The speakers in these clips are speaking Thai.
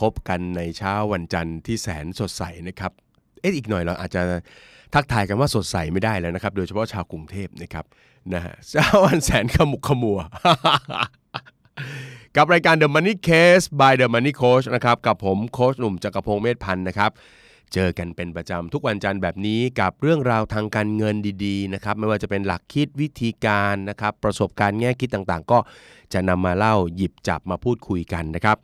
พบกันในเช้าวันจันทร์ที่แสนสดใสนะครับ เอ๊ะอีกหน่อยเราอาจจะทักทายกันว่าสดใสไม่ได้แล้วนะครับ โดยเฉพาะชาวกรุงเทพนะครับนะฮะเช้าวันแสนขมุกขมัว กับรายการ The Money Case by The Money Coach นะครับ กับผมโค้ชหนุ่มจักรพงศ์เมธพันธ์นะครับเจอกันเป็นประจำทุกวันจันทร์แบบนี้กับเรื่องราวทางการเงินดีๆนะครับไม่ว่าจะเป็นหลักคิดวิธีการนะครับประสบการณ์แง่คิดต่างๆ ก็จะนำมาเล่าหยิบจับมาพูดคุยกันนะครับ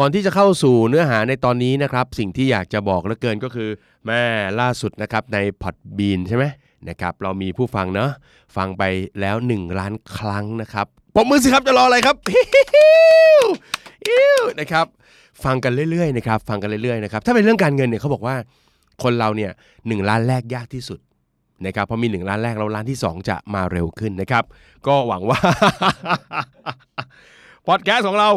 ก่อนที่จะเข้าสู่เนื้อหาในตอนนี้นะครับ สิ่งที่อยากจะบอกเหลือเกินก็คือแม่ล่าสุดนะครับในพอดบีนใช่ไหมนะครับเรามีผู้ฟังเนาะฟังไปแล้ว 1 ล้านครั้งนะครับปมมือสิครับจะรออะไรครับอิ้วนะครับฟังกันเรื่อยๆนะครับฟังกันเรื่อยๆนะครับถ้าเป็นเรื่องการเงินเนี่ยเขาบอกว่าคนเราเนี่ยหนึ่งล้านแรกยากที่สุดนะครับพราะมี 1 ล้านแรกแล้วล้านที่ 2 จะมาเร็วขึ้นนะครับ ก็หวังว่าพอดแคสต์ของเรา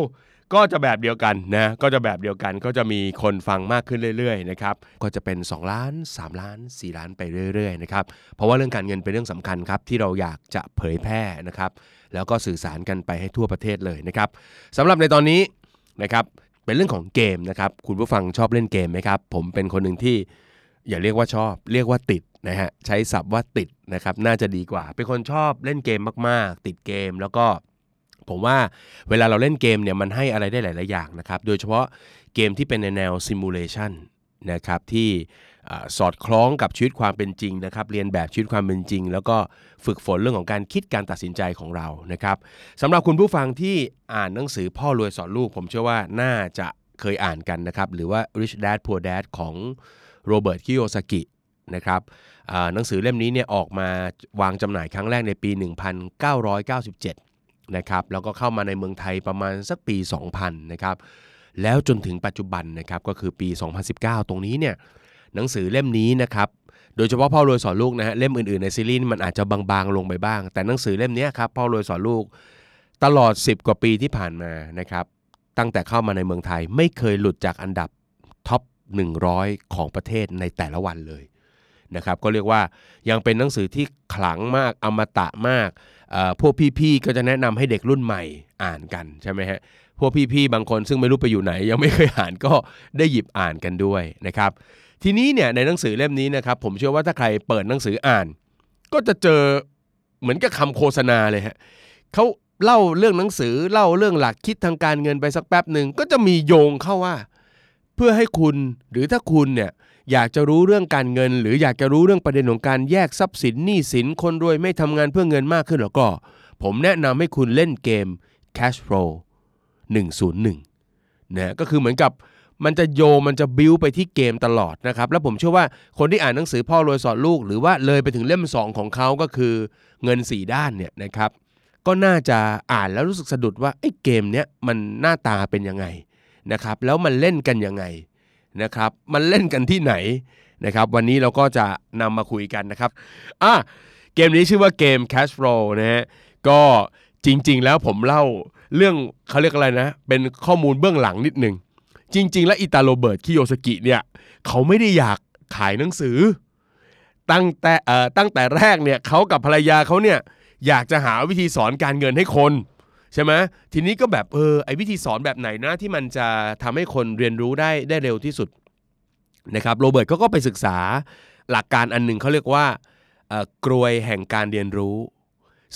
ก็จะแบบเดียวกันนะก็จะแบบเดียวกันก็จะมีคนฟังมากขึ้นเรื่อยๆนะครับก็จะเป็น 2 ล้าน 3 ล้าน 4 ล้านไปเรื่อยๆนะครับเพราะว่าเรื่องการเงินเป็นเรื่องสำคัญครับที่เราอยากจะเผยแพร่นะครับแล้วก็สื่อสารกันไปให้ทั่วประเทศเลยนะครับสำหรับในตอนนี้นะครับเป็นเรื่องของเกมนะครับคุณผู้ฟังชอบเล่นเกมไหมครับผมเป็นคนหนึ่งที่อย่าเรียกว่าชอบ เรียกว่าติดนะฮะใช้ศัพท์ว่าติดนะครับน่าจะดีกว่า เป็นคนชอบเล่นเกมมากๆ ติดเกมแล้วก็ ผมว่าเวลาเราเล่นเกมเนี่ยมันให้อะไรได้หลาย ๆ อย่างนะครับ โดยเฉพาะเกมที่เป็นในแนวซิมูเลชันนะครับที่สอดคล้องกับชีวิตความเป็นจริงนะครับเรียนแบบชีวิตความเป็นจริง แล้วก็ฝึกฝนเรื่องของการคิดการตัดสินใจของเรานะครับสำหรับคุณผู้ฟังที่อ่านหนังสือพ่อรวยสอนลูก ผมเชื่อว่าน่าจะเคยอ่านกันนะครับหรือว่า Rich Dad Poor Dad ของโรเบิร์ตคิโยซากินะครับหนังสือเล่มนี้เนี่ยออกมาวางจำหน่ายครั้งแรกในปี 1997 นะครับแล้วก็เข้ามาในเมืองไทยประมาณสักปี 2000นะครับแล้วจนถึงปัจจุบันนะครับก็คือปี 2019 ตรงนี้เนี่ยหนังสือเล่มนี้นะครับโดยเฉพาะพ่อรวยสอนลูกนะฮะเล่มอื่นๆในซีรีส์มันอาจจะบางๆลงไปบ้าง แต่หนังสือเล่มนี้ครับพ่อรวยสอนลูกตลอด 10 กว่าปีที่ผ่านมานะครับตั้งแต่เข้ามาในเมืองไทยไม่เคยหลุดจากอันดับtop 100 ของประเทศในแต่ละวันเลย นะครับก็เรียกว่ายังเป็นหนังสือที่ขลังมากอมตะมากพวกพี่ๆก็จะแนะนำให้เด็กรุ่นใหม่อ่านกันใช่ไหมฮะพวกพี่ๆบางคนซึ่งไม่รู้ไปอยู่ไหน ยังไม่เคยอ่านก็ได้หยิบอ่านกันด้วยนะครับทีนี้เนี่ยในหนังสือเล่มนี้นะครับผมเชื่อว่าถ้าใครเปิดหนังสืออ่าน ก็จะเจอเหมือนกับคำโฆษณาเลยฮะเขาเล่าเรื่องหนังสือเล่าเรื่องหลักคิดทางการเงินไปสักแป๊บหนึ่งก็จะมีโยงเข้าว่า เพื่อให้คุณหรือถ้าคุณเนี่ย อยากจะรู้เรื่องการเงิน หรืออยากจะรู้เรื่องประเด็นของการแยกทรัพย์สินหนี้สินคนรวยไม่ทำงานเพื่อเงินมากขึ้นแล้วก็ ผมแนะนำให้คุณเล่นเกม Cash Flow 101นะก็คือเหมือนกับมันจะโยมันจะบิ้วไปที่เกมตลอดนะครับ แล้วผมเชื่อว่าคนที่อ่านหนังสือพ่อรวยสอนลูก หรือว่าเลยไปถึงเล่ม 2 ของเขาก็คือเงิน 4 ด้านเนี่ยนะครับ ก็น่าจะอ่านแล้วรู้สึกสะดุดว่าไอ้เกมเนี้ยมันหน้าตาเป็นยังไงนะครับ แล้วมันเล่นกันยังไง นะครับมันเล่นกันที่ไหนนะครับวันนี้เราก็จะนำมาคุยกันนะครับอะเกมนี้ชื่อว่าเกม Cash Flow นะฮะก็จริง ๆ แล้วผมเล่าเรื่องเขาเรียกอะไรนะ เป็นข้อมูลเบื้องหลังนิดหนึ่งจริง ๆ แล้วอิตาโรเบิร์ตคิโยสกิเนี่ยเขาไม่ได้อยากขายหนังสือ ตั้งแต่เอ่อตั้งแต่แรกเนี่ยเขากับภรรยาเขาเนี่ยอยากจะหาวิธีสอนการเงินให้คน ใช่ไหมทีนี้ก็แบบเออไอ้วิธีสอนแบบไหนนะที่มันจะทำให้คนเรียนรู้ได้ได้เร็วที่สุดนะครับโรเบิร์ตเขาก็ไปศึกษาหลักการอันหนึ่งเขาเรียกว่าเออกรวยแห่งการเรียนรู้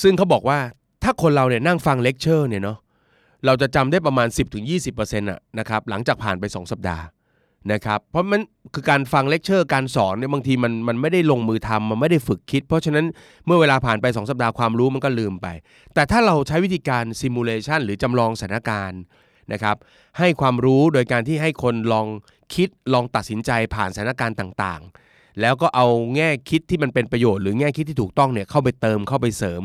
ซึ่งเขาบอกว่าถ้าคนเราเนี่ยนั่งฟังเลคเชอร์เนี่ยเนาะเราจะจำได้ประมาณ 10-20%อะนะครับหลังจากผ่านไป 2 สัปดาห์ นะครับเพราะมันคือการฟังเลคเชอร์การสอนเนี่ยบางทีมันมันไม่ได้ลงมือทำมันไม่ได้ฝึกคิด เพราะฉะนั้นเมื่อเวลาผ่านไป 2 สัปดาห์ความรู้มันก็ลืมไป แต่ถ้าเราใช้วิธีการซิมูเลชันหรือจำลองสถานการณ์นะครับให้ความรู้โดยการที่ให้คนลองคิดลองตัดสินใจผ่านสถานการณ์ต่างๆ แล้วก็เอาแง่คิดที่มันเป็นประโยชน์หรือแง่คิดที่ถูกต้องเนี่ยเข้าไปเติมเข้าไปเสริม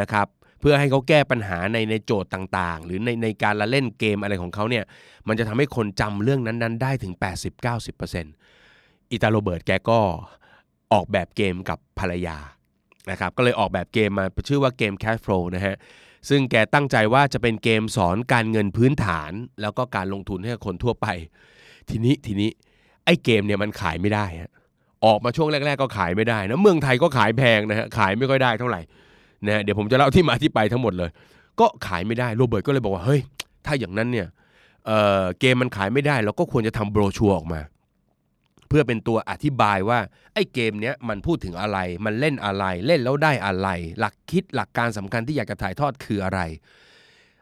นะครับ เพื่อให้เขาแก้ปัญหาในในโจทย์ต่างๆ หรือในในการละเล่นเกมอะไรของเขาเนี่ยมันจะทำให้คนจำเรื่องนั้นๆ ได้ถึง 80-90%อิตาโรเบิร์ตแกก็ออกแบบเกมกับภรรยานะครับก็เลยออกแบบเกมมาชื่อว่าเกม Cash Flow นะฮะซึ่งแกตั้งใจว่าจะเป็นเกมสอนการเงินพื้นฐาน แล้วก็การลงทุนให้คนทั่วไป ทีนี้ทีนี้ไอ้เกมเนี่ยมันขายไม่ได้ออกมาช่วงแรก ๆ ก็ขายไม่ได้นะเมืองไทยก็ขายแพงนะฮะขายไม่ค่อยได้เท่าไหร่ นะฮะเดี๋ยวผมจะเล่าที่มาที่ไปทั้งหมดเลย ก็ขายไม่ได้โรเบิร์ตก็เลยบอกว่าเฮ้ยถ้าอย่างนั้นเนี่ยเเกมมันขายไม่ได้ เราก็ควรจะทำโบรชัวร์ออกมา เพื่อเป็นตัวอธิบายว่าไอ้เกมเนี้ยมันพูดถึงอะไร มันเล่นอะไรเล่นแล้วได้อะไร หลักคิดหลักการสำคัญที่อยากจะถ่ายทอดคืออะไร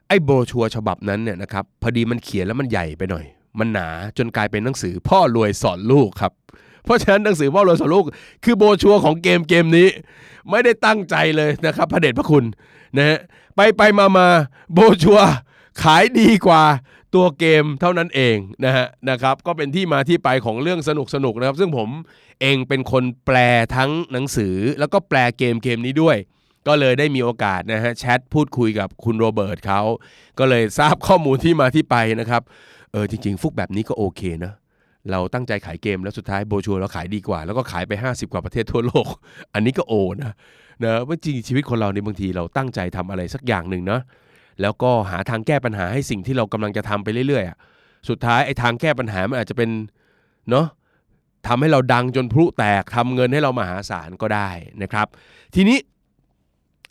ไอ้โบรชัวร์ฉบับนั้นเนี่ยนะครับพอดีมันเขียนแล้วมันใหญ่ไปหน่อย มันหนาจนกลายเป็นหนังสือ พ่อรวยสอนลูกครับ เพราะฉะนั้นหนังสือพ่อรวยสอนลูก คือโบชัวของเกมเกมนี้ ไม่ได้ตั้งใจเลยนะครับพระเดชพระคุณนะฮะไปไปมามาโบชัวขายดีกว่าตัวเกมเท่านั้นเองนะฮะนะครับก็เป็นที่มาที่ไปของเรื่องสนุกสนุกนะครับ ซึ่งผมเองเป็นคนแปลทั้งหนังสือ แล้วก็แปลเกมเกมนี้ด้วย ก็เลยได้มีโอกาสนะฮะแชทพูดคุยกับคุณโรเบิร์ตเขาก็เลยทราบข้อมูลที่มาที่ไปนะครับเออจริง ๆ ฟุกแบบนี้ก็โอเคนะ เราตั้งใจขายเกมแล้วสุดท้ายโบชัวเราขายดีกว่า แล้วก็ขายไป 50 กว่าประเทศทั่วโลก อันนี้ก็โอนะนะว่าจริงชีวิตคนเราในยบางทีเราตั้งใจทำอะไรสักอย่างหนึ่งนะแล้วก็หาทางแก้ปัญหาให้สิ่งที่เรากำลังจะทำไปเรื่อยๆอะสุดท้ายไอ้ทางแก้ปัญหามันอาจจะเป็นเนาะทำให้เราดังจนพลุแตกทำเงินให้เรามหาศาลก็ได้นะครับ ทีนี้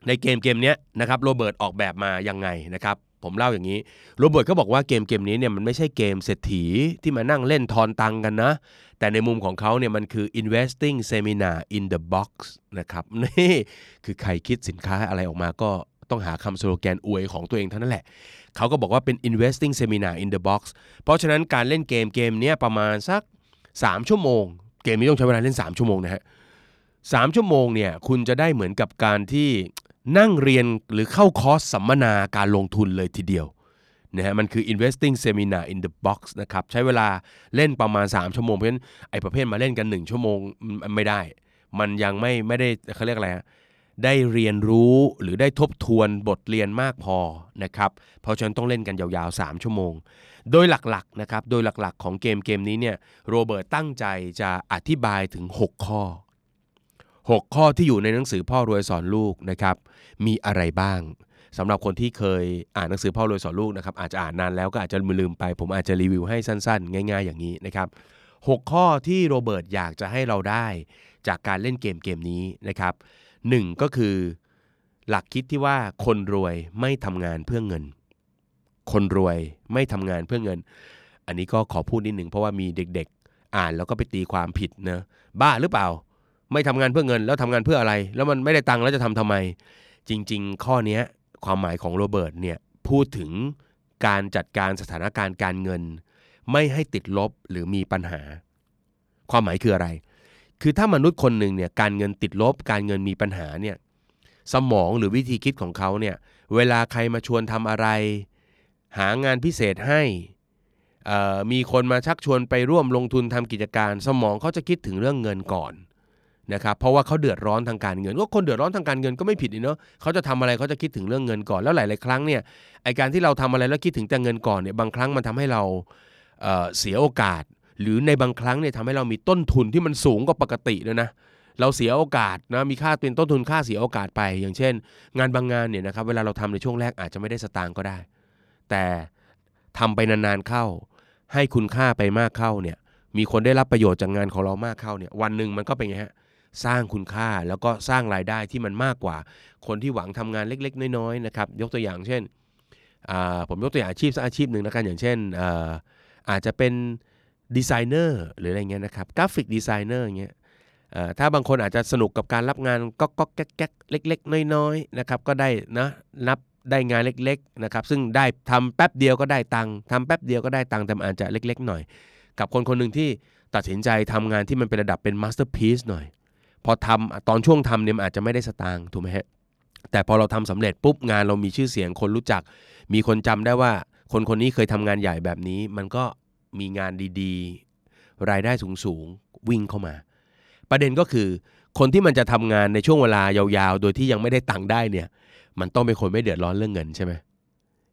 ในเกมเกมเนี้ยนะครับโรเบิร์ตออกแบบมายังไงนะครับ ผมเล่าอย่างนี้โรเบิร์ตก็บอกว่าเกมเกมนี้เนี่ยมันไม่ใช่เกมเศรษฐีที่มานั่งเล่นทอนตังกันนะ แต่ในมุมของเขาเนี่ยมันคือ investing seminar in the box นะครับนี่คือใครคิดสินค้าอะไรออกมาก็ต้องหาคำสโลแกนอวยของตัวเองเท่านั้นแหละ เขาก็บอกว่าเป็น investing seminar in the box เพราะฉะนั้นการเล่นเกมเกมนี้ประมาณสัก 3 ชั่วโมง เกมนี้ต้องใช้เวลาเล่น 3 ชั่วโมงนะฮะสามชั่วโมงเนี่ยคุณจะได้เหมือนกับการที่ นั่งเรียนหรือเข้าคอร์สสัมมนาการลงทุนเลยทีเดียวนะฮะมันคือ investing seminar in the box นะครับ ใช้เวลาเล่นประมาณ 3 ชั่วโมง เพราะฉะนั้นไอ้ประเภทมาเล่นกัน 1 ชั่วโมงมันไม่ได้ มันยังไม่ไม่ได้เขาเรียกอะไรฮะได้เรียนรู้หรือได้ทบทวนบทเรียนมากพอนะครับ เพราะฉะนั้นต้องเล่นกันยาวๆ 3 ชั่วโมง โดยหลักๆนะครับ โดยหลักๆ ของเกมเกมนี้เนี่ยโรเบิร์ตตั้งใจจะอธิบายถึง 6 ข้อ 6 ข้อที่อยู่ในหนังสือพ่อรวยสอนลูกนะครับ มีอะไรบ้างสำหรับคนที่เคยอ่านหนังสือพ่อรวยสอนลูกนะครับอาจจะอ่านนานแล้วก็อาจจะลืมไป ผมอาจจะรีวิวให้สั้นๆ ง่าย ๆ อย่างนี้นะครับ6ข้อที่โรเบิร์ตอยากจะให้เราได้ จากการเล่นเกมเกมนี้นะครับหนึ่งก็คือ หลักคิดที่ว่าคนรวยไม่ทำงานเพื่อเงิน คนรวยไม่ทำงานเพื่อเงิน อันนี้ก็ขอพูดนิดหนึ่งเพราะว่ามีเด็กๆ อ่านแล้วก็ไปตีความผิดนะบ้าหรือเปล่า ไม่ทำงานเพื่อเงินแล้วทำงานเพื่ออะไร แล้วมันไม่ได้ตังค์แล้วจะทำทำไม จริง ๆ ข้อนี้ความหมายของโรเบิร์ตเนี่ยพูดถึงการจัดการสถานการณ์การเงิน ไม่ให้ติดลบหรือมีปัญหา ความหมายคืออะไร คือถ้ามนุษย์คนหนึ่งเนี่ยการเงินติดลบ การเงินมีปัญหาเนี่ยสมองหรือวิธีคิดของเขาเนี่ยเวลาใครมาชวนทำอะไร หางานพิเศษให้มีคนมาชักชวนไปร่วมลงทุนทำกิจการ สมองเขาจะคิดถึงเรื่องเงินก่อน นะครับเพราะว่าเขาเดือดร้อนทางการเงิน ก็คนเดือดร้อนทางการเงินก็ไม่ผิดเนาะเขาจะทำอะไรเขาจะคิดถึงเรื่องเงินก่อนแล้วหลาย ๆ ครั้งเนี่ยไอการที่เราทำอะไรแล้วคิดถึงแต่เงินก่อนเนี่ยบางครั้งมันทำให้เราเเสียโอกาส หรือในบางครั้งเนี่ยทำให้เรามีต้นทุนที่มันสูงกว่าปกติเลยนะเราเสียโอกาสนะมีค่าเป็นต้นทุนค่าเสียโอกาสไป อย่างเช่น งานบางงานเนี่ยนะครับเวลาเราทำในช่วงแรกอาจจะไม่ได้สตางค์ก็ได้ แต่ทำไปนานๆเข้า ให้คุณค่าไปมากเข้าเนี่ยมีคนได้รับประโยชน์จากงานของเรามากเข้าเนี่ยวันหนึ่งมันก็เป็นไงฮะ สร้างคุณค่าแล้วก็สร้างรายได้ที่มันมากกว่า คนที่หวังทำงานเล็ก ๆ น้อยๆนะครับยกตัวอย่างเช่นผมยกตัวอย่างอาชีพสักอาชีพหนึ่งนะกันอย่างเช่นอาอาจจะเป็นดีไซเนอร์หรืออะไรเงี้ยนะครับกราฟิกดีไซเนอร์อย่างเงี้ยถ้าบางคนอาจจะสนุกกับการรับงานก็ก็ก๊อกแก๊กเล็ก ๆ น้อยๆนะครับก็ได้นะครับได้งานเล็กๆนะครับซึ่งได้ทำแป๊บเดียวก็ได้ตังค์ทำแป๊บเดียวก็ได้ตังค์แต่อาจจะเล็ก ๆ หน่อย กับคนคนหนึ่งที่ตัดสินใจทำงานที่มันเป็นระดับเป็น masterpiece หน่อย พอทำตอนช่วงทำเนี่ยอาจจะไม่ได้สตางค์ถูกไหมฮะแต่พอเราทำสำเร็จปุ๊บงานเรามีชื่อเสียงคนรู้จัก มีคนจำได้ว่า คนคนนี้เคยทำงานใหญ่แบบนี้ มันก็มีงานดีๆ รายได้สูงๆ วิ่งเข้ามา ประเด็นก็คือ คนที่มันจะทำงานในช่วงเวลายาวๆ โดยที่ยังไม่ได้ตังค์ได้เนี่ย มันต้องเป็นคนไม่เดือดร้อนเรื่องเงินใช่ไหม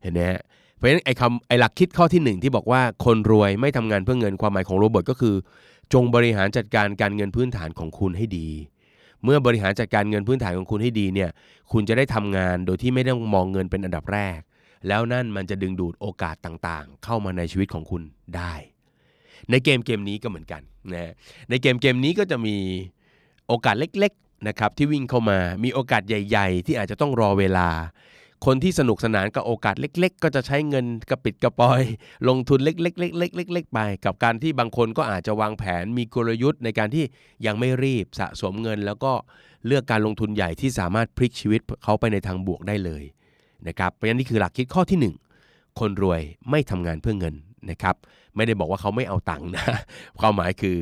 เห็นไหมฮะเพราะฉะนั้นไอ้คำไอ้หลักคิดข้อที่หนึ่งที่บอกว่าคนรวยไม่ทำงานเพื่อเงินความหมายของโรเบิร์ตก็คือ จงบริหารจัดการการเงินพื้นฐานของคุณให้ดี เมื่อบริหารจัดการเงินพื้นฐานของคุณให้ดีเนี่ย คุณจะได้ทำงานโดยที่ไม่ต้องมองเงินเป็นอันดับแรก แล้วนั่นมันจะดึงดูดโอกาสต่างๆ เข้ามาในชีวิตของคุณได้ ในเกมเกมนี้ก็เหมือนกันนะในเกมเกมนี้ก็จะมีโอกาสเล็กๆนะครับที่วิ่งเข้ามา มีโอกาสใหญ่ ๆ ที่อาจจะต้องรอเวลา คนที่สนุกสนานกับโอกาสเล็ก ๆ ก็จะใช้เงินกระปิดกระปอย ลงทุนเล็กๆๆๆๆไป กับการที่บางคนก็อาจจะวางแผนมีกลยุทธ์ในการที่ยังไม่รีบสะสมเงิน แล้วก็เลือกการลงทุนใหญ่ที่สามารถพลิกชีวิตเขาไปในทางบวกได้เลยนะครับเพราะฉะนั้นนี่คือหลักคิดข้อที่ 1 คนรวยไม่ทำงานเพื่อเงินนะครับไม่ได้บอกว่าเขาไม่เอาตังค์นะความหมายคือ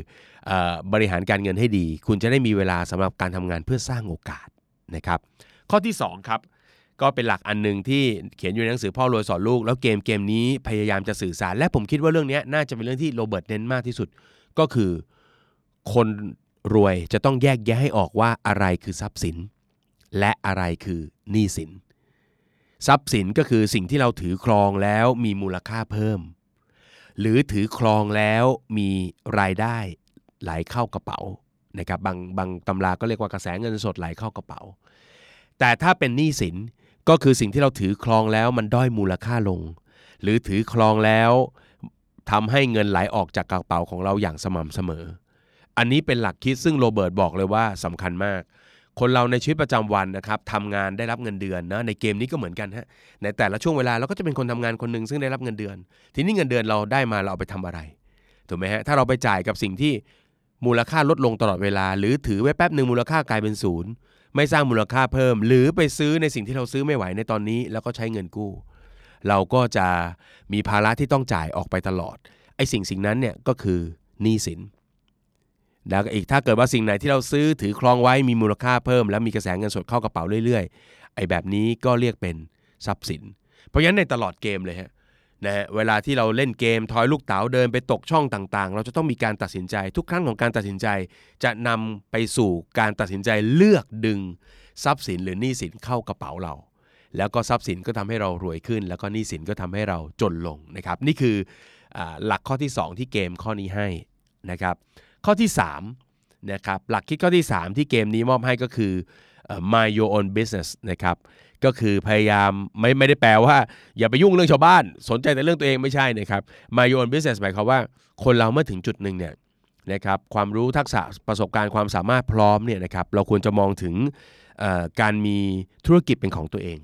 อบริหารการเงินให้ดี คุณจะได้มีเวลาสำหรับการทำงานเพื่อสร้างโอกาสนะครับข้อที่ 2 ครับ ก็เป็นหลักอันหนึ่งที่เขียนอยู่ในหนังสือพ่อรวยสอนลูก แล้วเกมเกมนี้พยายามจะสื่อสาร และผมคิดว่าเรื่องนี้น่าจะเป็นเรื่องที่โรเบิร์ตเน้นมากที่สุด ก็คือคนรวยจะต้องแยกแยะให้ออกว่าอะไรคือทรัพย์สิน และอะไรคือหนี้สิน ทรัพย์สินก็คือสิ่งที่เราถือครองแล้วมีมูลค่าเพิ่ม หรือถือครองแล้วมีรายได้ไหลเข้ากระเป๋านะครับบางบางตำราก็เรียกว่ากระแสเงินสดไหลเข้ากระเป๋า แต่ถ้าเป็นหนี้สิน ก็คือสิ่งที่เราถือครองแล้วมันด้อยมูลค่าลง หรือถือครองแล้วทำให้เงินไหลออกจากกระเป๋าของเราอย่างสม่ำเสมอ อันนี้เป็นหลักคิดซึ่งโรเบิร์ตบอกเลยว่าสำคัญมาก คนเราในชีวิตประจำวันนะครับทำงานได้รับเงินเดือนนะในเกมนี้ก็เหมือนกันฮะในแต่ละช่วงเวลาเราก็จะเป็นคนทำงานคนหนึ่งซึ่งได้รับเงินเดือน ทีนี้เงินเดือนเราได้มาเราเอาไปทำอะไรถูกไหมฮะถ้าเราไปจ่ายกับสิ่งที่มูลค่าลดลงตลอดเวลา หรือถือไว้แป๊บหนึ่งมูลค่ากลายเป็นศูนย์ ไม่สร้างมูลค่าเพิ่ม หรือไปซื้อในสิ่งที่เราซื้อไม่ไหวในตอนนี้ แล้วก็ใช้เงินกู้ เราก็จะมีภาระที่ต้องจ่ายออกไปตลอดไอ้สิ่งสิ่งนั้นเนี่ยก็คือหนี้สินแล้วอีกถ้าเกิดว่าสิ่งไหนที่เราซื้อถือครองไว้มีมูลค่าเพิ่ม แล้วมีกระแสเงินสดเข้ากระเป๋าเรื่อยๆ ไอ้แบบนี้ก็เรียกเป็นทรัพย์สิน เพราะฉะนั้นในตลอดเกมเลยฮะ นะฮะเวลาที่เราเล่นเกมทอยลูกเต๋าเดินไปตกช่องต่างๆ เราจะต้องมีการตัดสินใจ ทุกครั้งของการตัดสินใจ จะนำไปสู่การตัดสินใจเลือกดึง ทรัพย์สินหรือหนี้สินเข้ากระเป๋าเรา แล้วก็ทรัพย์สินก็ทำให้เรารวยขึ้น แล้วก็หนี้สินก็ทำให้เราจนลงนะครับ นี่คืออหลักข้อที่ 2 ที่เกมข้อนี้ให้นะครับ ข้อที่3นะครับหลักคิดข้อที่ 3 ที่เกมนี้มอบให้ก็คือเอ่อ mind your own business นะครับ ก็คือพยายามไม่ไม่ได้แปลว่า อย่าไปยุ่งเรื่องชาวบ้าน สนใจแต่เรื่องตัวเองไม่ใช่นะครับ mind your own business หมายความว่าคนเราเมื่อถึงจุดหนึ่งเนี่ยนะครับความรู้ทักษะประสบการณ์ความสามารถพร้อมเนี่ยนะครับเราควรจะมองถึงการมีธุรกิจเป็นของตัวเอง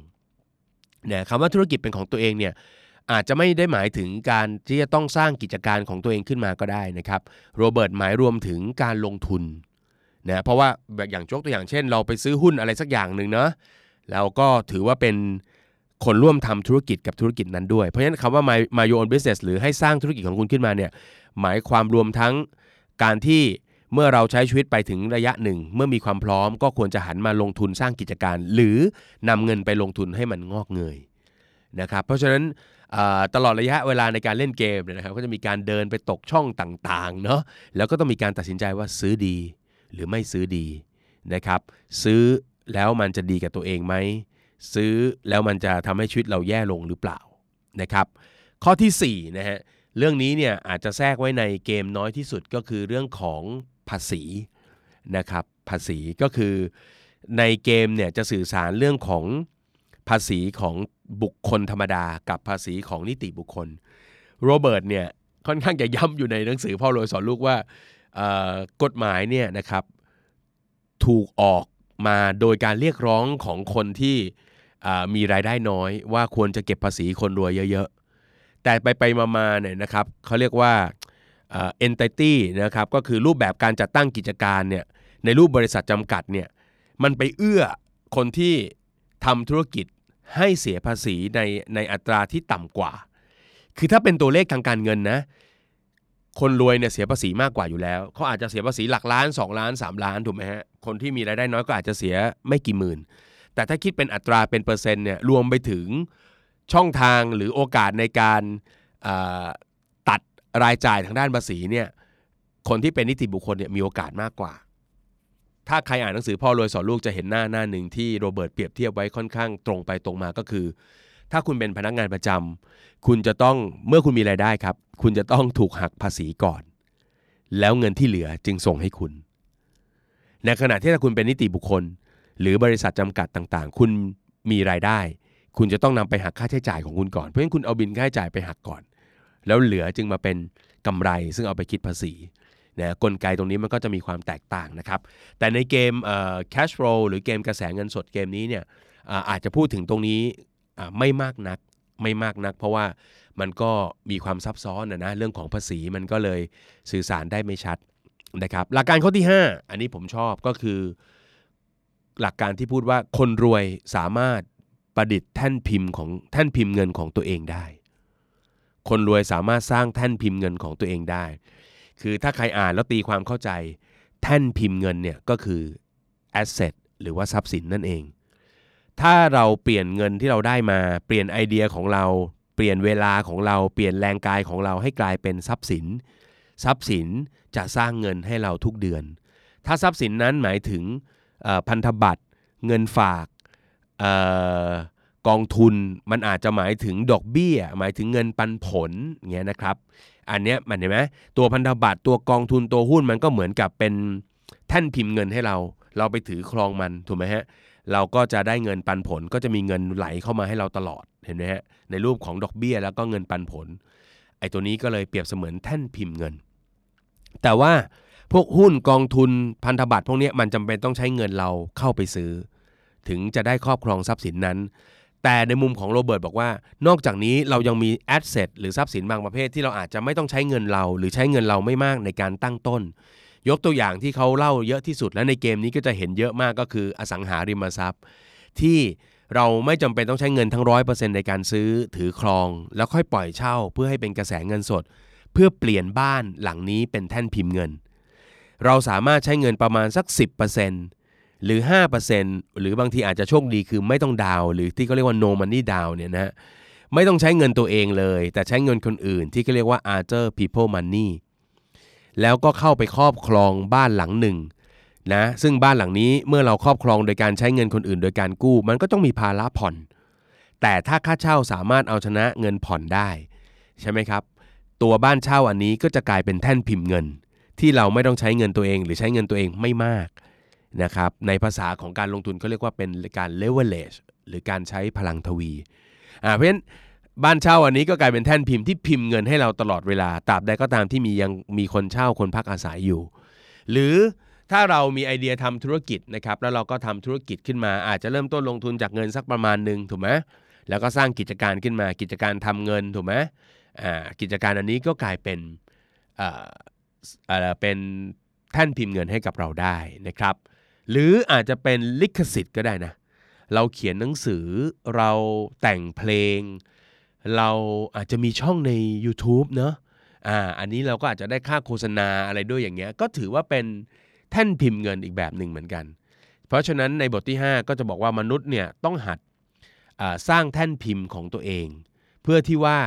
เนี่ยคำว่าธุรกิจเป็นของตัวเองเนี่ยอาจจะไม่ได้หมายถึงการที่จะต้องสร้างกิจการของตัวเองขึ้นมาก็ได้นะครับโรเบิร์ตหมายรวมถึงการลงทุนนะเพราะว่าแบบอย่างยกตัวอย่างเช่น เราไปซื้อหุ้นอะไรสักอย่างหนึ่งเนาะ แล้วก็ถือว่าเป็นคนร่วมทำธุรกิจกับธุรกิจนั้นด้วย เพราะฉะนั้นคำว่า my my your own business หรือให้สร้างธุรกิจของคุณขึ้นมาเนี่ยหมายความรวมทั้งการที่เมื่อเราใช้ชีวิตไปถึงระยะหนึ่ง เมื่อมีความพร้อมก็ควรจะหันมาลงทุนสร้างกิจการ หรือนำเงินไปลงทุนให้มันงอกเงยนะครับเพราะฉะนั้นตลอดระยะเวลาในการเล่นเกมเนี่ยนะครับก็จะมีการเดินไปตกช่องต่างๆเนาะแล้วก็ต้องมีการตัดสินใจว่าซื้อดีหรือไม่ซื้อดีนะครับซื้อ แล้วมันจะดีกับตัวเองไหม ซื้อแล้วมันจะทำให้ชีวิตเราแย่ลงหรือเปล่านะครับ ข้อที่4นะฮะเรื่องนี้เนี่ยอาจจะแทรกไว้ในเกมน้อยที่สุดก็คือเรื่องของภาษีนะครับภาษีก็คือในเกมเนี่ยจะสื่อสารเรื่องของภาษีของบุคคลธรรมดากับภาษีของนิติบุคคลโรเบิร์ตเนี่ยค่อนข้างจะย้ำอยู่ในหนังสือพ่อรวยสอนลูกว่ากฎหมายเนี่ยนะครับถูกออก มาโดยการเรียกร้องของคนที่มีรายได้น้อย ว่าควรจะเก็บภาษีคนรวยเยอะๆ แต่ไปไปๆมาๆเนี่ยนะครับเขาเรียกว่าเอ่อ entity นะครับก็คือรูปแบบการจัดตั้งกิจการเนี่ยในรูปบริษัทจำกัดเนี่ยมันไปเอื้อคนที่ทำธุรกิจให้เสียภาษีในในอัตราที่ต่ำกว่า คือถ้าเป็นตัวเลขทางการเงินนะ คนรวยเนี่ยเสียภาษีมากกว่าอยู่แล้วเขาอาจจะเสียภาษีหลักล้าน 2 ล้าน 3 ล้านถูกไหมฮะคนที่มีรายได้น้อยก็อาจจะเสียไม่กี่หมื่น แต่ถ้าคิดเป็นอัตราเป็นเปอร์เซ็นต์เนี่ยรวมไปถึงช่องทางหรือโอกาสในการตัดรายจ่ายทางด้านภาษีเนี่ยคนที่เป็นนิติบุคคลเนี่ยมีโอกาสมากกว่า ถ้าใครอ่านหนังสือพ่อรวยสอนลูกจะเห็นหน้าหน้าหนึ่งที่โรเบิร์ตเปรียบเทียบไว้ค่อนข้างตรงไปตรงมาก็คือ ถ้าคุณเป็นพนักงานประจำคุณจะต้องเมื่อคุณมีรายได้ครับ คุณจะต้องถูกหักภาษีก่อน แล้วเงินที่เหลือจึงส่งให้คุณ ในขณะที่ถ้าคุณเป็นนิติบุคคล หรือบริษัทจำกัดต่างๆ คุณมีรายได้ คุณจะต้องนำไปหักค่าใช้จ่ายของคุณก่อน เพราะฉะนั้นคุณเอาบินค่าใช้จ่ายไปหักก่อน แล้วเหลือจึงมาเป็นกำไร ซึ่งเอาไปคิดภาษีนะกลไกตรงนี้มันก็จะมีความแตกต่างนะครับ แต่ในเกม cash flow หรือเกมกระแสเงินสดเกมนี้เนี่ยอาจจะพูดถึงตรงนี้ ไม่มากนักไม่มากนัก เพราะว่ามันก็มีความซับซ้อนนะนะเรื่องของภาษีมันก็เลยสื่อสารได้ไม่ชัดนะครับ หลักการข้อที่ 5 อันนี้ผมชอบก็คือ หลักการที่พูดว่าคนรวยสามารถประดิษฐ์แท่นพิมพ์ของแท่นพิมพ์เงินของตัวเองได้ คนรวยสามารถสร้างแท่นพิมพ์เงินของตัวเองได้ คือถ้าใครอ่านแล้วตีความเข้าใจ แท่นพิมพ์เงินเนี่ยก็คือ asset หรือว่าทรัพย์สินนั่นเอง ถ้าเราเปลี่ยนเงินที่เราได้มาเปลี่ยนไอเดียของเรา เปลี่ยนเวลาของเราเปลี่ยนแรงกายของเราให้กลายเป็นทรัพย์สิน ทรัพย์สินจะสร้างเงินให้เราทุกเดือน ถ้าทรัพย์สินนั้นหมายถึงพันธบัตรเงินฝากกองทุนมันอาจจะหมายถึงดอกเบี้ย หมายถึงเงินปันผลเงี้ยนะครับ อันเนี้ยมันเห็นไหมตัวพันธบัตรตัวกองทุนตัวหุ้นมันก็เหมือนกับเป็นแท่นพิมพ์เงินให้เรา เราไปถือครองมันถูกไหมฮะเราก็จะได้เงินปันผลก็จะมีเงินไหลเข้ามาให้เราตลอดเห็นไหมฮะในรูปของดอกเบี้ยแล้วก็เงินปันผล ไอ้ตัวนี้ก็เลยเปรียบเสมือนแท่นพิมพ์เงิน แต่ว่าพวกหุ้นกองทุนพันธบัตรพวกนี้มันจำเป็นต้องใช้เงินเราเข้าไปซื้อ ถึงจะได้ครอบครองทรัพย์สินนั้น แต่ในมุมของโรเบิร์ตบอกว่า นอกจากนี้เรายังมีแอสเซทหรือทรัพย์สินบางประเภทที่เราอาจจะไม่ต้องใช้เงินเรา หรือใช้เงินเราไม่มากในการตั้งต้น ยกตัวอย่างที่เขาเล่าเยอะที่สุดและในเกมนี้ก็จะเห็นเยอะมากก็คืออสังหาริมทรัพย์ ที่เราไม่จำเป็นต้องใช้เงินทั้งร้อยเปอร์เซ็นต์ในการซื้อถือครอง แล้วค่อยปล่อยเช่าเพื่อให้เป็นกระแสเงินสด เพื่อเปลี่ยนบ้านหลังนี้เป็นแท่นพิมพ์เงิน เราสามารถใช้เงินประมาณสัก 10%หรือ 5%หรือบางทีอาจจะโชคดีคือไม่ต้องดาว หรือที่เขาเรียกว่า no money down เนี่ยนะไม่ต้องใช้เงินตัวเองเลย แต่ใช้เงินคนอื่นที่เขาเรียกว่า other people money แล้วก็เข้าไปครอบครองบ้านหลังหนึ่งนะซึ่งบ้านหลังนี้เมื่อเราครอบครองโดยการใช้เงินคนอื่น โดยการกู้ มันก็ต้องมีภาระผ่อน แต่ถ้าค่าเช่าสามารถเอาชนะเงินผ่อนได้ ใช่ไหมครับ ตัวบ้านเช่าอันนี้ก็จะกลายเป็นแท่นพิมพ์เงิน ที่เราไม่ต้องใช้เงินตัวเอง หรือใช้เงินตัวเองไม่มากนะครับในภาษาของการลงทุนเขาเรียกว่าเป็นการ leverage หรือการใช้พลังทวีอ่าเพราะฉะนั้น บ้านเช่าอันนี้ก็กลายเป็นแท่นพิมพ์ที่พิมพ์เงินให้เราตลอดเวลาตราบใดก็ตามที่มียังมีคนเช่าคนพักอาศัยอยู่ หรือถ้าเรามีไอเดียทำธุรกิจนะครับแล้วเราก็ทำธุรกิจขึ้นมา อาจจะเริ่มต้นลงทุนจากเงินสักประมาณหนึ่งถูกไหมแล้วก็สร้างกิจการขึ้นมากิจการทำเงินถูกไหมอ่ากิจการอันนี้ก็กลายเป็นอ่าเป็นแท่นพิมพ์เงินให้กับเราได้นะครับ หรืออาจจะเป็นลิขสิทธิ์ก็ได้นะเราเขียนหนังสือเราแต่งเพลง เราอาจจะมีช่องใน YouTube เนาะอ่าอันนี้เราก็อาจจะได้ค่าโฆษณาอะไรด้วยอย่างเงี้ย ก็ถือว่าเป็นแท่นพิมพ์เงินอีกแบบหนึ่งเหมือนกัน เพราะฉะนั้นในบทที่ 5 ก็จะบอกว่ามนุษย์เนี่ยต้องหัดสร้างแท่นพิมพ์ของตัวเอง เพื่อที่ว่า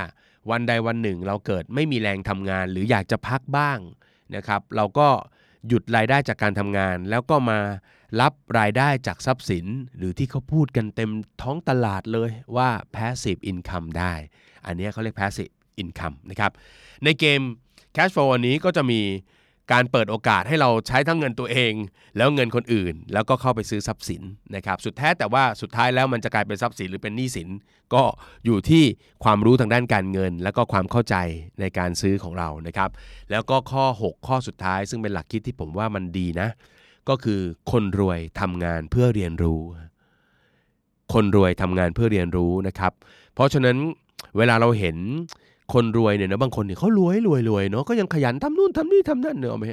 วันใดวันหนึ่งเราเกิดไม่มีแรงทำงาน หรืออยากจะพักบ้างนะครับ เราก็ หยุดรายได้จากการทำงาน แล้วก็มารับรายได้จากทรัพย์สิน หรือที่เขาพูดกันเต็มท้องตลาดเลยว่า passive income ได้ อันนี้เขาเรียก passive income นะครับ ในเกม cash flow อันนี้ก็จะมี การเปิดโอกาสให้เราใช้ทั้งเงินตัวเอง แล้วเงินคนอื่น แล้วก็เข้าไปซื้อทรัพย์สินนะครับสุดแท้แต่ว่าสุดท้ายแล้วมันจะกลายเป็นทรัพย์สินหรือเป็นหนี้สิน ก็อยู่ที่ความรู้ทางด้านการเงิน แล้วก็ความเข้าใจในการซื้อของเรานะครับ แล้วก็ข้อ 6 ข้อสุดท้าย ซึ่งเป็นหลักคิดที่ผมว่ามันดีนะ ก็คือคนรวยทำงานเพื่อเรียนรู้ คนรวยทำงานเพื่อเรียนรู้นะครับ เพราะฉะนั้นเวลาเราเห็น คนรวยเนี่ยนะบางคนเนี่ยเขารวยรวยรวยเนาะก็ยังขยันทำนู่นทำนี่ทำนั่นเนอะไหม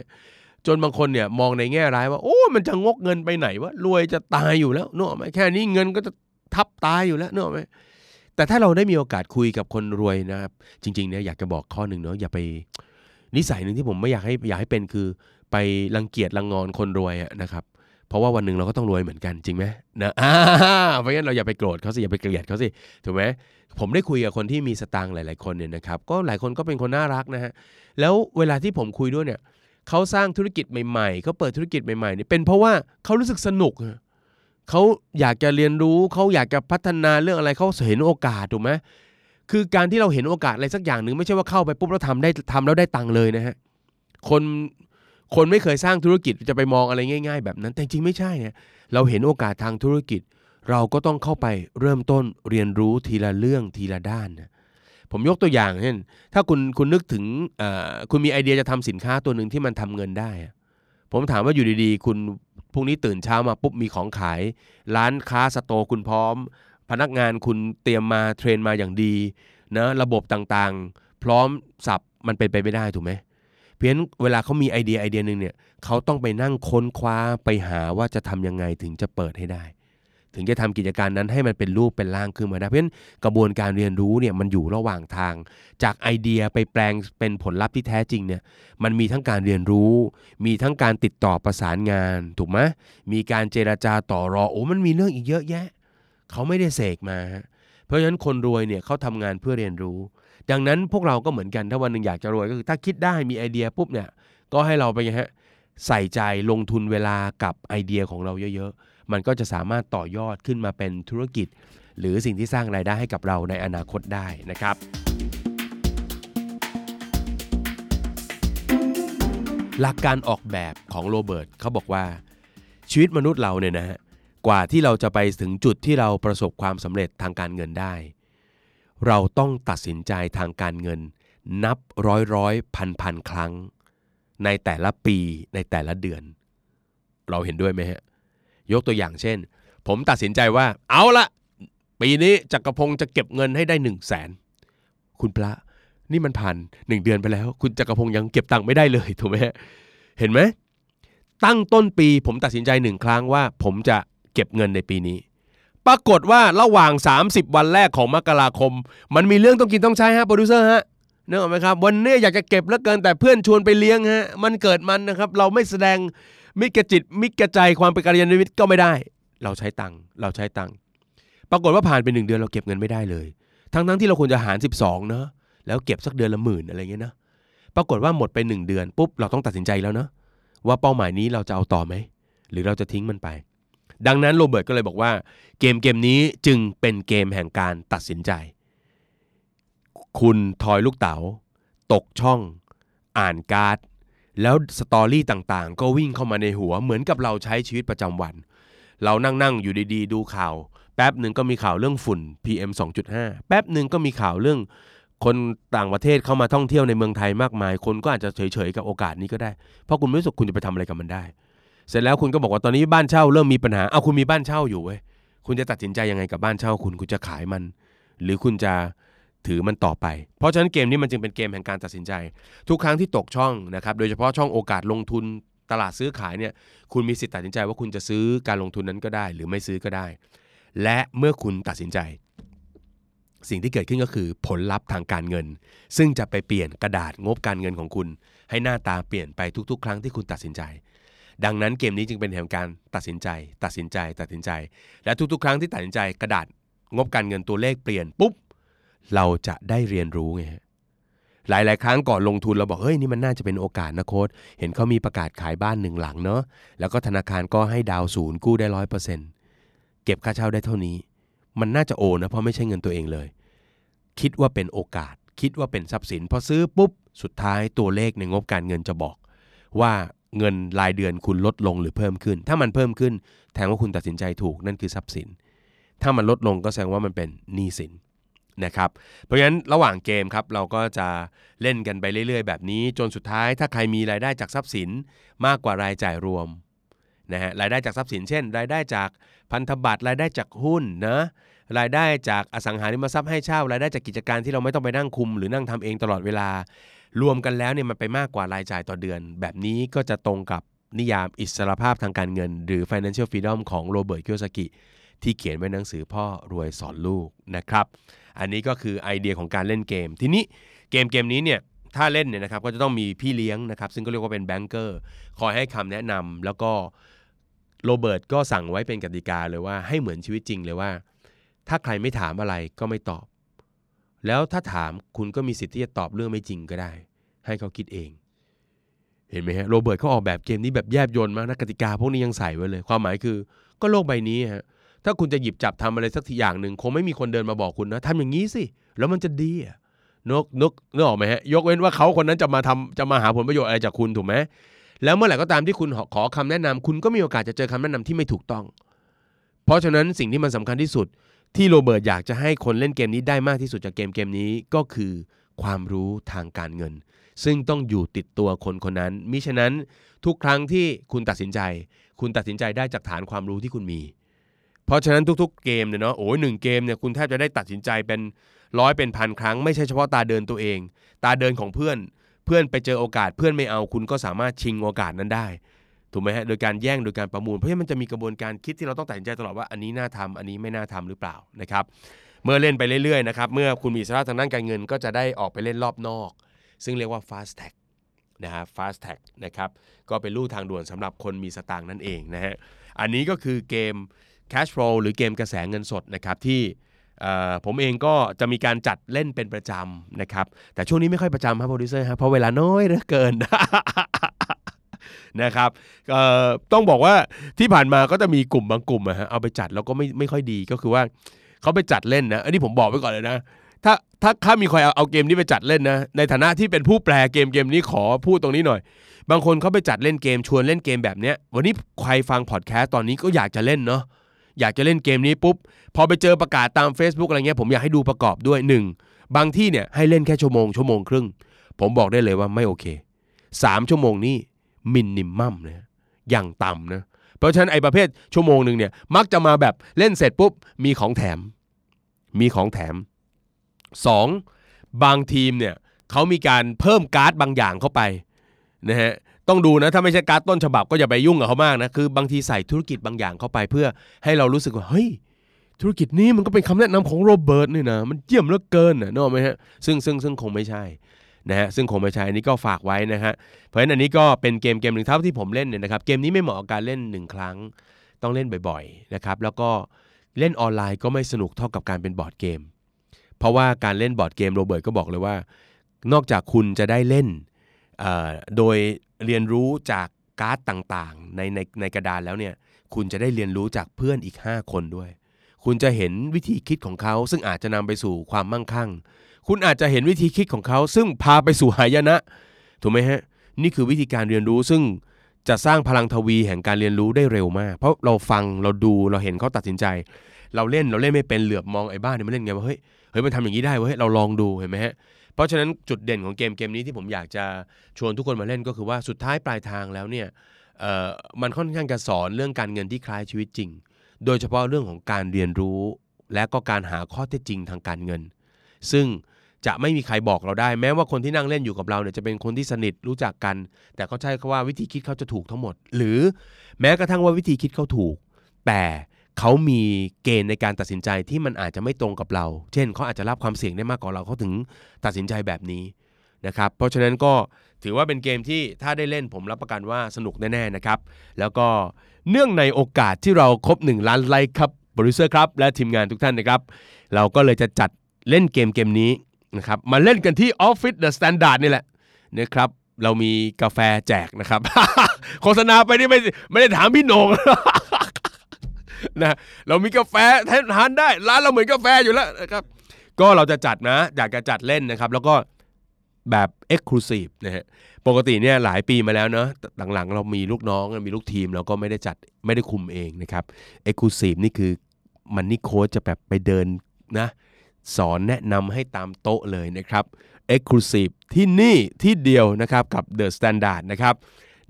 จนบางคนเนี่ยมองในแง่ร้ายว่าโอ้มันจะงกเงินไปไหนวะรวยจะตายอยู่แล้วเนอะไหมแค่นี้เงินก็จะทับตายอยู่แล้วเนอะไหมแต่ถ้าเราได้มีโอกาสคุยกับคนรวยนะครับ จริงๆเนี่ยอยากจะบอกข้อหนึ่งเนาะอย่าไปนิสัยหนึ่งที่ผมไม่อยากให้อยากให้เป็นคือ ไปรังเกียจรังงอนคนรวยนะครับ เพราะว่าวันหนึ่งเราก็ต้องรวยเหมือนกันจริงไหมนะเพราะงั้นเราอย่าไปโกรธเขาสิอย่าไปเกลียดเขาสิถูกไหมผมได้คุยกับคนที่มีสตางค์หลาย ๆคนเนี่ยนะครับก็หลายคนก็เป็นคนน่ารักนะฮะแล้วเวลาที่ผมคุยด้วยเนี่ยเขาสร้างธุรกิจใหม่ๆเขาเปิดธุรกิจใหม่ๆเนี่ยเป็นเพราะว่าเขารู้สึกสนุกเขาอยากจะเรียนรู้เขาอยากจะพัฒนาเรื่องอะไรเขาเห็นโอกาสถูกไหมคือการที่เราเห็นโอกาสอะไรสักอย่างหนึ่งไม่ใช่ว่าเข้าไปปุ๊บแล้วทำได้ทำแล้วได้ตังค์เลยนะฮะคน คนไม่เคยสร้างธุรกิจจะไปมองอะไรง่าย ๆ แบบนั้น แต่จริงไม่ใช่ฮะเราเห็นโอกาสทางธุรกิจ เราก็ต้องเข้าไปเริ่มต้นเรียนรู้ทีละเรื่องทีละด้านนะผมยกตัวอย่างเช่นถ้าคุณคุณนึกถึงคุณมีไอเดียจะทำสินค้าตัวหนึ่งที่มันทำเงินได้ ผมถามว่าอยู่ดีๆ คุณพรุ่งนี้ตื่นเช้ามาปุ๊บมีของขาย ร้านค้าสโตคุณพร้อม พนักงานคุณเตรียมมาเทรนมาอย่างดีนะระบบต่างๆ พร้อมสับมันเป็นไปไม่ได้ถูกไหม เพียงเวลาเขามีไอเดียไอเดียหนึ่งเนี่ยเขาต้องไปนั่งค้นคว้าไปหาว่าจะทำยังไงถึงจะเปิดให้ได้ ถึงจะทำกิจการนั้นให้มันเป็นรูปเป็นร่างขึ้นมาได้เพราะฉะนั้นกระบวนการเรียนรู้เนี่ยมันอยู่ระหว่างทาง จากไอเดียไปแปลงเป็นผลลัพธ์ที่แท้จริงเนี่ยมันมีทั้งการเรียนรู้ มีทั้งการติดต่อประสานงานถูกไหมมีการเจราจาต่อรอโอ้มันมีเรื่องอีกเยอะแยะเขาไม่ได้เสกมา เพราะฉะนั้นคนรวยเนี่ยเขาทำงานเพื่อเรียนรู้ ดังนั้นพวกเราก็เหมือนกันถ้าวันหนึ่งอยากจะรวยก็คือ ถ้าคิดได้มีไอเดียปุ๊บเนี่ยก็ให้เราไปฮะใส่ใจลงทุนเวลากับไอเดียของเราเยอะๆ มันก็จะสามารถต่อยอดขึ้นมาเป็นธุรกิจ หรือสิ่งที่สร้างรายได้ให้กับเราในอนาคตได้นะครับหลักการออกแบบของโรเบิร์ตเขาบอกว่า ชีวิตมนุษย์เราเนี่ยนะฮะกว่าที่เราจะไปถึงจุดที่เราประสบความสำเร็จทางการเงินได้ เราต้องตัดสินใจทางการเงิน นับร้อยร้อยพันพันครั้ง ในแต่ละปีในแต่ละเดือน เราเห็นด้วยไหมฮะ ยกตัวอย่างเช่น ผมตัดสินใจว่า เอาละปีนี้จักรพงศ์จะเก็บเงินให้ได้หนึ่งแสนคุณพระนี่มันผ่านหนึ่งเดือนไปแล้ว คุณจักรพงศ์ยังเก็บตังค์ไม่ได้เลยถูกไหมเห็นไหมตั้งต้นปีผมตัดสินใจหนึ่งครั้งว่า ผมจะเก็บเงินในปีนี้ ปรากฏว่าระหว่าง 30 วันแรกของมกราคม มันมีเรื่องต้องกินต้องใช้ฮะโปรดิวเซอร์ฮะนึกออกไหมครับวันนี้อยากจะเก็บเหลือเกินแต่เพื่อนชวนไปเลี้ยงฮะวันเกิดมันนะครับ เราไม่แสดงมิกระจิตมิกระใจความเป็นกัลยาณมิตรก็ไม่ได้ เราใช้ตังค์เราใช้ตังค์ปรากฏว่าผ่านไปหนึ่งเดือนเราเก็บเงินไม่ได้เลย ทั้งทั้งที่เราควรจะหาร 12 เนาะแล้วเก็บสักเดือนละหมื่นอะไรเงี้ยนะปรากฏว่าหมดไป 1 เดือนปุ๊บเราต้องตัดสินใจแล้วเนาะว่าเป้าหมายนี้เราจะเอาต่อไหมหรือเราจะทิ้งมันไป ดังนั้นโรเบิร์ตก็เลยบอกว่า เกมเกมนี้จึงเป็นเกมแห่งการตัดสินใจ คุณทอยลูกเต๋า ตกช่อง อ่านการ์ด แล้ว story ต่างๆ ก็วิ่งเข้ามาในหัวเหมือนกับเราใช้ชีวิตประจำวัน เรานั่งๆอยู่ดีๆ ดูข่าว แป๊บหนึ่งก็มีข่าวเรื่องฝุ่น PM 2.5 แป๊บหนึ่งก็มีข่าวเรื่องคนต่างประเทศเข้ามาท่องเที่ยวในเมืองไทยมากมาย คนก็อาจจะเฉยๆกับโอกาสนี้ก็ได้ เพราะคุณไม่รู้สึกคุณจะไปทำอะไรกับมันได้ เสร็จแล้วคุณก็บอกว่าตอนนี้บ้านเช่าเริ่มมีปัญหาเอาคุณมีบ้านเช่าอยู่เว้ยคุณจะตัดสินใจยังไงกับบ้านเช่าคุณคุณจะขายมัน หรือคุณจะถือมันต่อไป เพราะฉะนั้นเกมนี้มันจึงเป็นเกมแห่งการตัดสินใจ ทุกครั้งที่ตกช่องนะครับโดยเฉพาะช่องโอกาสลงทุนตลาดซื้อขายเนี่ยคุณมีสิทธิ์ตัดสินใจว่าคุณจะซื้อการลงทุนนั้นก็ได้ หรือไม่ซื้อก็ได้ และเมื่อคุณตัดสินใจ สิ่งที่เกิดขึ้นก็คือผลลัพธ์ทางการเงิน ซึ่งจะไปเปลี่ยนกระดาษงบการเงินของคุณ ให้หน้าตาเปลี่ยนไปทุกๆ ครั้งที่คุณตัดสินใจ ดังนั้นเกมนี้จึงเป็นแห่งการตัดสินใจ ตัดสินใจ ตัดสินใจ และทุกๆ ครั้งที่ตัดสินใจกระดาษงบการเงินตัวเลขเปลี่ยนปุ๊บเราจะได้เรียนรู้ไงหลาย ๆ ครั้งก่อนลงทุนเราบอกเฮ้ยนี่มันน่าจะเป็นโอกาสนะโค้ดเห็นเขามีประกาศขายบ้านหนึ่งหลังเนาะแล้วก็ธนาคารก็ให้ดาวศูนย์กู้ได้ร้อยเปอร์เซ็นต์เก็บค่าเช่าได้เท่านี้ มันน่าจะโอนะเพราะไม่ใช่เงินตัวเองเลย คิดว่าเป็นโอกาส คิดว่าเป็นทรัพย์สินพอซื้อปุ๊บสุดท้ายตัวเลขในงบการเงินจะบอก ว่า เงินรายเดือนคุณลดลงหรือเพิ่มขึ้น ถ้ามันเพิ่มขึ้นแทนว่าคุณตัดสินใจถูกนั่นคือทรัพย์สิน ถ้ามันลดลงก็แสดงว่ามันเป็นหนี้สินนะครับ เพราะฉะนั้นระหว่างเกมครับเราก็จะเล่นกันไปเรื่อย ๆ แบบนี้ จนสุดท้ายถ้าใครมีรายได้จากทรัพย์สินมากกว่ารายจ่ายรวมนะฮะรายได้จากทรัพย์สินเช่น รายได้จากพันธบัตรรายได้จากหุ้นนะ รายได้จากอสังหาริมทรัพย์ให้เช่ารายได้จากกิจการที่เราไม่ต้องไปนั่งคุม หรือนั่งทำเองตลอดเวลา รวมกันแล้วเนี่ยมันไปมากกว่ารายจ่ายต่อเดือน แบบนี้ก็จะตรงกับนิยามอิสรภาพทางการเงิน หรือ Financial Freedom ของโรเบิร์ตคิโยซากิที่เขียนไว้หนังสือพ่อรวยสอนลูกนะครับ อันนี้ก็คือไอเดียของการเล่นเกม ทีนี้เกมเกมนี้เนี่ยถ้าเล่นเนี่ยนะครับก็จะต้องมีพี่เลี้ยงนะครับ ซึ่งก็เรียกว่าเป็น banker คอยให้คำแนะนำแล้วก็โรเบิร์ตก็สั่งไว้เป็นกติกาเลยว่าให้เหมือนชีวิตจริงเลยว่า ถ้าใครไม่ถามอะไรก็ไม่ตอบ แล้วถ้าถามคุณก็มีสิทธิ์ที่จะตอบเรื่องไม่จริงก็ได้ ให้เขาคิดเอง เห็นไหมฮะโรเบิร์ตเขาออกแบบเกมนี้แบบแยบยลมากนะกติกาพวกนี้ยังใส่ไว้เลย ความหมายคือ ก็โลกใบนี้ฮะถ้าคุณจะหยิบจับทำอะไรสักทีอย่างหนึ่งคงไม่มีคนเดินมาบอกคุณนะทำอย่างนี้สิแล้วมันจะดีอะนกนึกนึกออกไหมฮะยกเว้นว่าเขาคนนั้นจะมาทำจะมาหาผลประโยชน์อะไรจากคุณถูกไหมแล้วเมื่อไหร่ก็ตามที่คุณขอคำแนะนำคุณก็มีโอกาสจะเจอคำแนะนำที่ไม่ถูกต้อง เพราะฉะนั้นสิ่งที่มันสำคัญที่สุด ที่โรเบิร์ตอยากจะให้คนเล่นเกมนี้ได้มากที่สุดจากเกมเกมนี้ก็คือความรู้ทางการเงิน ซึ่งต้องอยู่ติดตัวคนคนนั้นมิฉะนั้นทุกครั้งที่คุณตัดสินใจ คุณตัดสินใจได้จากฐานความรู้ที่คุณมี เพราะฉะนั้นทุกๆเกมเนี่ยเนาะโอ้ยหนึ่งเกมเนี่ยคุณแทบจะได้ตัดสินใจเป็นร้อยเป็นพันครั้งไม่ใช่เฉพาะตาเดินตัวเอง ตาเดินของเพื่อน เพื่อนไปเจอโอกาสเพื่อนไม่เอาคุณก็สามารถชิงโอกาสนั้นได้ ถูกไหมฮะโดยการแย่งโดยการประมูล เพราะฉะนั้นมันจะมีกระบวนการคิดที่เราต้องตัดสินใจตลอดว่าอันนี้น่าทำอันนี้ไม่น่าทำหรือเปล่านะครับ เมื่อเล่นไปเรื่อยๆนะครับเมื่อคุณมีสาระทางด้านการเงิน ก็จะได้ออกไปเล่นรอบนอก ซึ่งเรียกว่า fast tag นะฮะ fast tag นะครับก็เป็นลู่ทางด่วนสำหรับคนมีสตางค์นั่นเองนะฮะอันนี้ก็คือเกม cash flow หรือเกมกระแสเงินสดนะครับที่ผมเองก็จะมีการจัดเล่นเป็นประจำนะครับ แต่ช่วงนี้ไม่ค่อยประจำครับโปรดิวเซอร์ครับเพราะเวลาน้อยเหลือเกิน นะครับต้องบอกว่าที่ผ่านมาก็จะมีกลุ่มบางกลุ่มอะฮะเอาไปจัดแล้วก็ไม่ไม่ค่อยดีก็คือว่าเขาไปจัดเล่นนะอันนี้ผมบอกไว้ก่อนเลยนะถ้าถ้าถ้ามีใครเอาเอาเกมนี้ไปจัดเล่นนะในฐานะที่เป็นผู้แปลเกมเกมนี้ขอพูดตรงนี้หน่อย บางคนเขาไปจัดเล่นเกมชวนเล่นเกมแบบเนี้ยวันนี้ใครฟังพอดแคสต์ตอนนี้ก็อยากจะเล่นเนาะอยากจะเล่นเกมนี้ปุ๊บพอไปเจอประกาศตาม Facebook อะไรเงี้ยผมอยากให้ดูประกอบด้วย 1. บางที่เนี่ยให้เล่นแค่ชั่วโมงชั่วโมงครึ่ง ผมบอกได้เลยว่าไม่โอเค 3 ชั่วโมงนี่ มินิมัมนะอย่างต่ำนะเพราะฉะนั้นไอ้ประเภทชั่วโมงหนึ่งเนี่ยมักจะมาแบบเล่นเสร็จปุ๊บมีของแถม มีของแถม 2. บางทีมเนี่ยเขามีการเพิ่มการ์ดบางอย่างเข้าไปนะฮะต้องดูนะถ้าไม่ใช่การ์ดต้นฉบับก็อย่าไปยุ่งกับเขามากนะคือบางทีใส่ธุรกิจบางอย่างเข้าไป เพื่อให้เรารู้สึกว่าเฮ้ยธุรกิจนี้มันก็เป็นคำแนะนำของโรเบิร์ตนี่นะมันเยี่ยมเหลือเกินนะนึกออกไหมฮะซึ่งซึ่งซึ่งคงไม่ใช่ นะฮะซึ่งคงไม่ใช่อันนี้ก็ฝากไว้นะฮะเพราะฉะนั้นอันนี้ก็เป็นเกมเกมหนึ่งเท่าที่ผมเล่นเนี่ยนะครับเกมนี้ไม่เหมาะกับการเล่น 1 ครั้งต้องเล่นบ่อยๆนะครับแล้วก็เล่นออนไลน์ก็ไม่สนุกเท่ากับการเป็นบอร์ดเกม เพราะว่าการเล่นบอร์ดเกมโรเบิร์ตก็บอกเลยว่า นอกจากคุณจะได้เล่นโดยเรียนรู้จากการ์ดต่างๆในในในกระดานแล้วเนี่ยคุณจะได้เรียนรู้จากเพื่อนอีก 5 คนด้วย คุณจะเห็นวิธีคิดของเขาซึ่งอาจจะนำไปสู่ความมั่งคั่ง คุณอาจจะเห็นวิธีคิดของเขา ซึ่งพาไปสู่หายนะ ถูกไหมฮะ นี่คือวิธีการเรียนรู้ซึ่งจะสร้างพลังทวีแห่งการเรียนรู้ได้เร็วมาก เพราะเราฟังเราดูเราเห็นเขาตัดสินใจ เราเล่นเราเล่นไม่เป็นเหลือบมองไอ้บ้านเนี่ยมันเล่นไงว่าเฮ้ยเฮ้ยมันทำอย่างนี้ได้เว้ยเราลองดูเห็นไหมฮะเพราะฉะนั้นจุดเด่นของเกมเกมนี้ที่ผมอยากจะชวนทุกคนมาเล่นก็คือว่าสุดท้ายปลายทางแล้วเนี่ยมันค่อนข้างจะสอนเรื่องการเงินที่คล้ายชีวิตจริง โดยเฉพาะเรื่องของการเรียนรู้ และก็การหาข้อเท็จจริงทางการเงิน ซึ่ง จะไม่มีใครบอกเราได้ แม้ว่าคนที่นั่งเล่นอยู่กับเราเนี่ยจะเป็นคนที่สนิทรู้จักกัน แต่เขาใช้คำว่าวิธีคิดเขาจะถูกทั้งหมด หรือแม้กระทั่งว่าวิธีคิดเขาถูก แต่เขามีเกณฑ์ในการตัดสินใจที่มันอาจจะไม่ตรงกับเรา เช่นเขาอาจจะรับความเสี่ยงได้มากกว่าเราเขาถึงตัดสินใจแบบนี้นะครับ เพราะฉะนั้นก็ถือว่าเป็นเกมที่ถ้าได้เล่นผมรับประกันว่าสนุกแน่ๆนะครับ แล้วก็เนื่องในโอกาสที่เราครบ 1 ล้านไลค์ครับโปรดิวเซอร์ครับ และทีมงานทุกท่านนะครับ เราก็เลยจะจัดเล่นเกมเกมนี้ นะครับมาเล่นกันที่ออฟฟิศ THE STANDARD นี่แหละนะครับเรามีกาแฟแจกนะครับ โฆษณาไปนี่ไม่ไม่ได้ถามพี่โหน่งนะเรามีกาแฟทานได้ ร้านเราเหมือนกาแฟอยู่แล้วนะครับ ก็เราจะจัดนะ อยากจะจัดเล่นนะครับ แล้วก็แบบ Exclusive นะฮะปกติเนี่ยหลายปีมาแล้วเนาะหลังๆ เรามีลูกน้องมีลูกทีมเราก็ไม่ได้จัดไม่ได้คุมเองนะครับ Exclusive นี่คือมันนี่โค้ชจะแบบไปเดินนะ สอนแนะนำให้ตามโต๊ะเลยนะครับ Exclusive ที่นี่ที่เดียวนะครับกับ The Standard นะครับ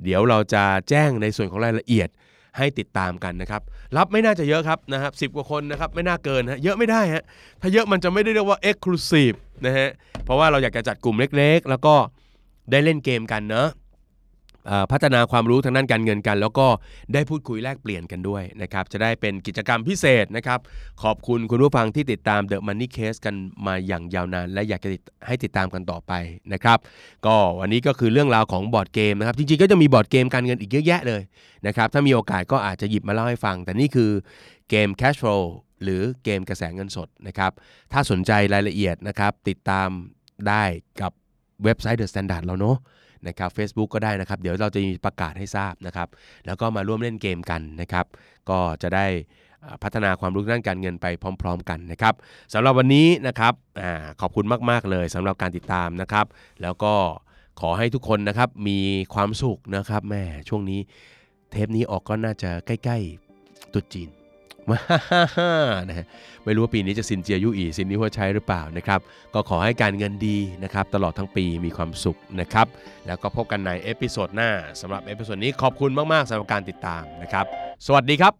เดี๋ยวเราจะแจ้งในส่วนของรายละเอียดให้ติดตามกันนะครับ รับไม่น่าจะเยอะครับนะครับสิกว่าคนนะครับไม่น่าเกินฮะเยอะไม่ได้ฮะถ้าเยอะมันจะไม่ได้เรียกว่า Exclusive นะฮะเพราะว่าเราอยากจะจัดกลุ่มเล็กๆ แล้วก็ได้เล่นเกมกันเนาะ พัฒนาความรู้ทางด้านการเงินกัน แล้วก็ได้พูดคุยแลกเปลี่ยนกันด้วยนะครับจะได้เป็นกิจกรรมพิเศษนะครับขอบคุณคุณผู้ฟังที่ติดตาม The Money Case กันมาอย่างยาวนาน และอยากจะให้ติดตามกันต่อไปนะครับก็วันนี้ก็คือเรื่องราวของบอร์ดเกมนะครับจริงๆก็จะมีบอร์ดเกมการเงินอีกเยอะแยะเลยนะครับถ้ามีโอกาสก็อาจจะหยิบมาเล่าให้ฟัง แต่นี่คือเกม Cash Flow หรือเกมกระแสเงินสดนะครับถ้าสนใจรายละเอียดนะครับติดตามได้กับเว็บไซต์ The Standard เราเนาะ นะครับ Facebook ก็ได้นะครับ เดี๋ยวเราจะมีประกาศให้ทราบนะครับ แล้วก็มาร่วมเล่นเกมกันนะครับ ก็จะได้พัฒนาความรู้ด้านการเงินไปพร้อม ๆ กันนะครับสำหรับวันนี้นะครับอขอบคุณมาก ๆ เลยสำหรับการติดตามนะครับ แล้วก็ขอให้ทุกคนนะครับมีความสุขนะครับแม่ช่วงนี้เทปนี้ออกก็น่าจะใกล้ ๆตรุษจีน นะฮะไม่รู้ว่าปีนี้จะซินเจียยู่อี่ซินนี้ฮวดไช้หรือเปล่านะครับ ก็ขอให้การเงินดีนะครับ ตลอดทั้งปีมีความสุขนะครับ แล้วก็พบกันใน episode หน้าสำหรับ episode นี้ขอบคุณมาก ๆสำหรับการติดตามนะครับ สวัสดีครับ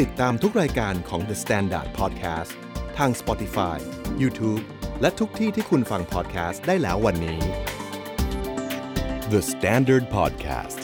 ติดตามทุกรายการของ The Standard Podcast ทาง Spotify, YouTube และทุกที่ที่คุณฟัง podcast ได้แล้ววันนี้ The Standard Podcast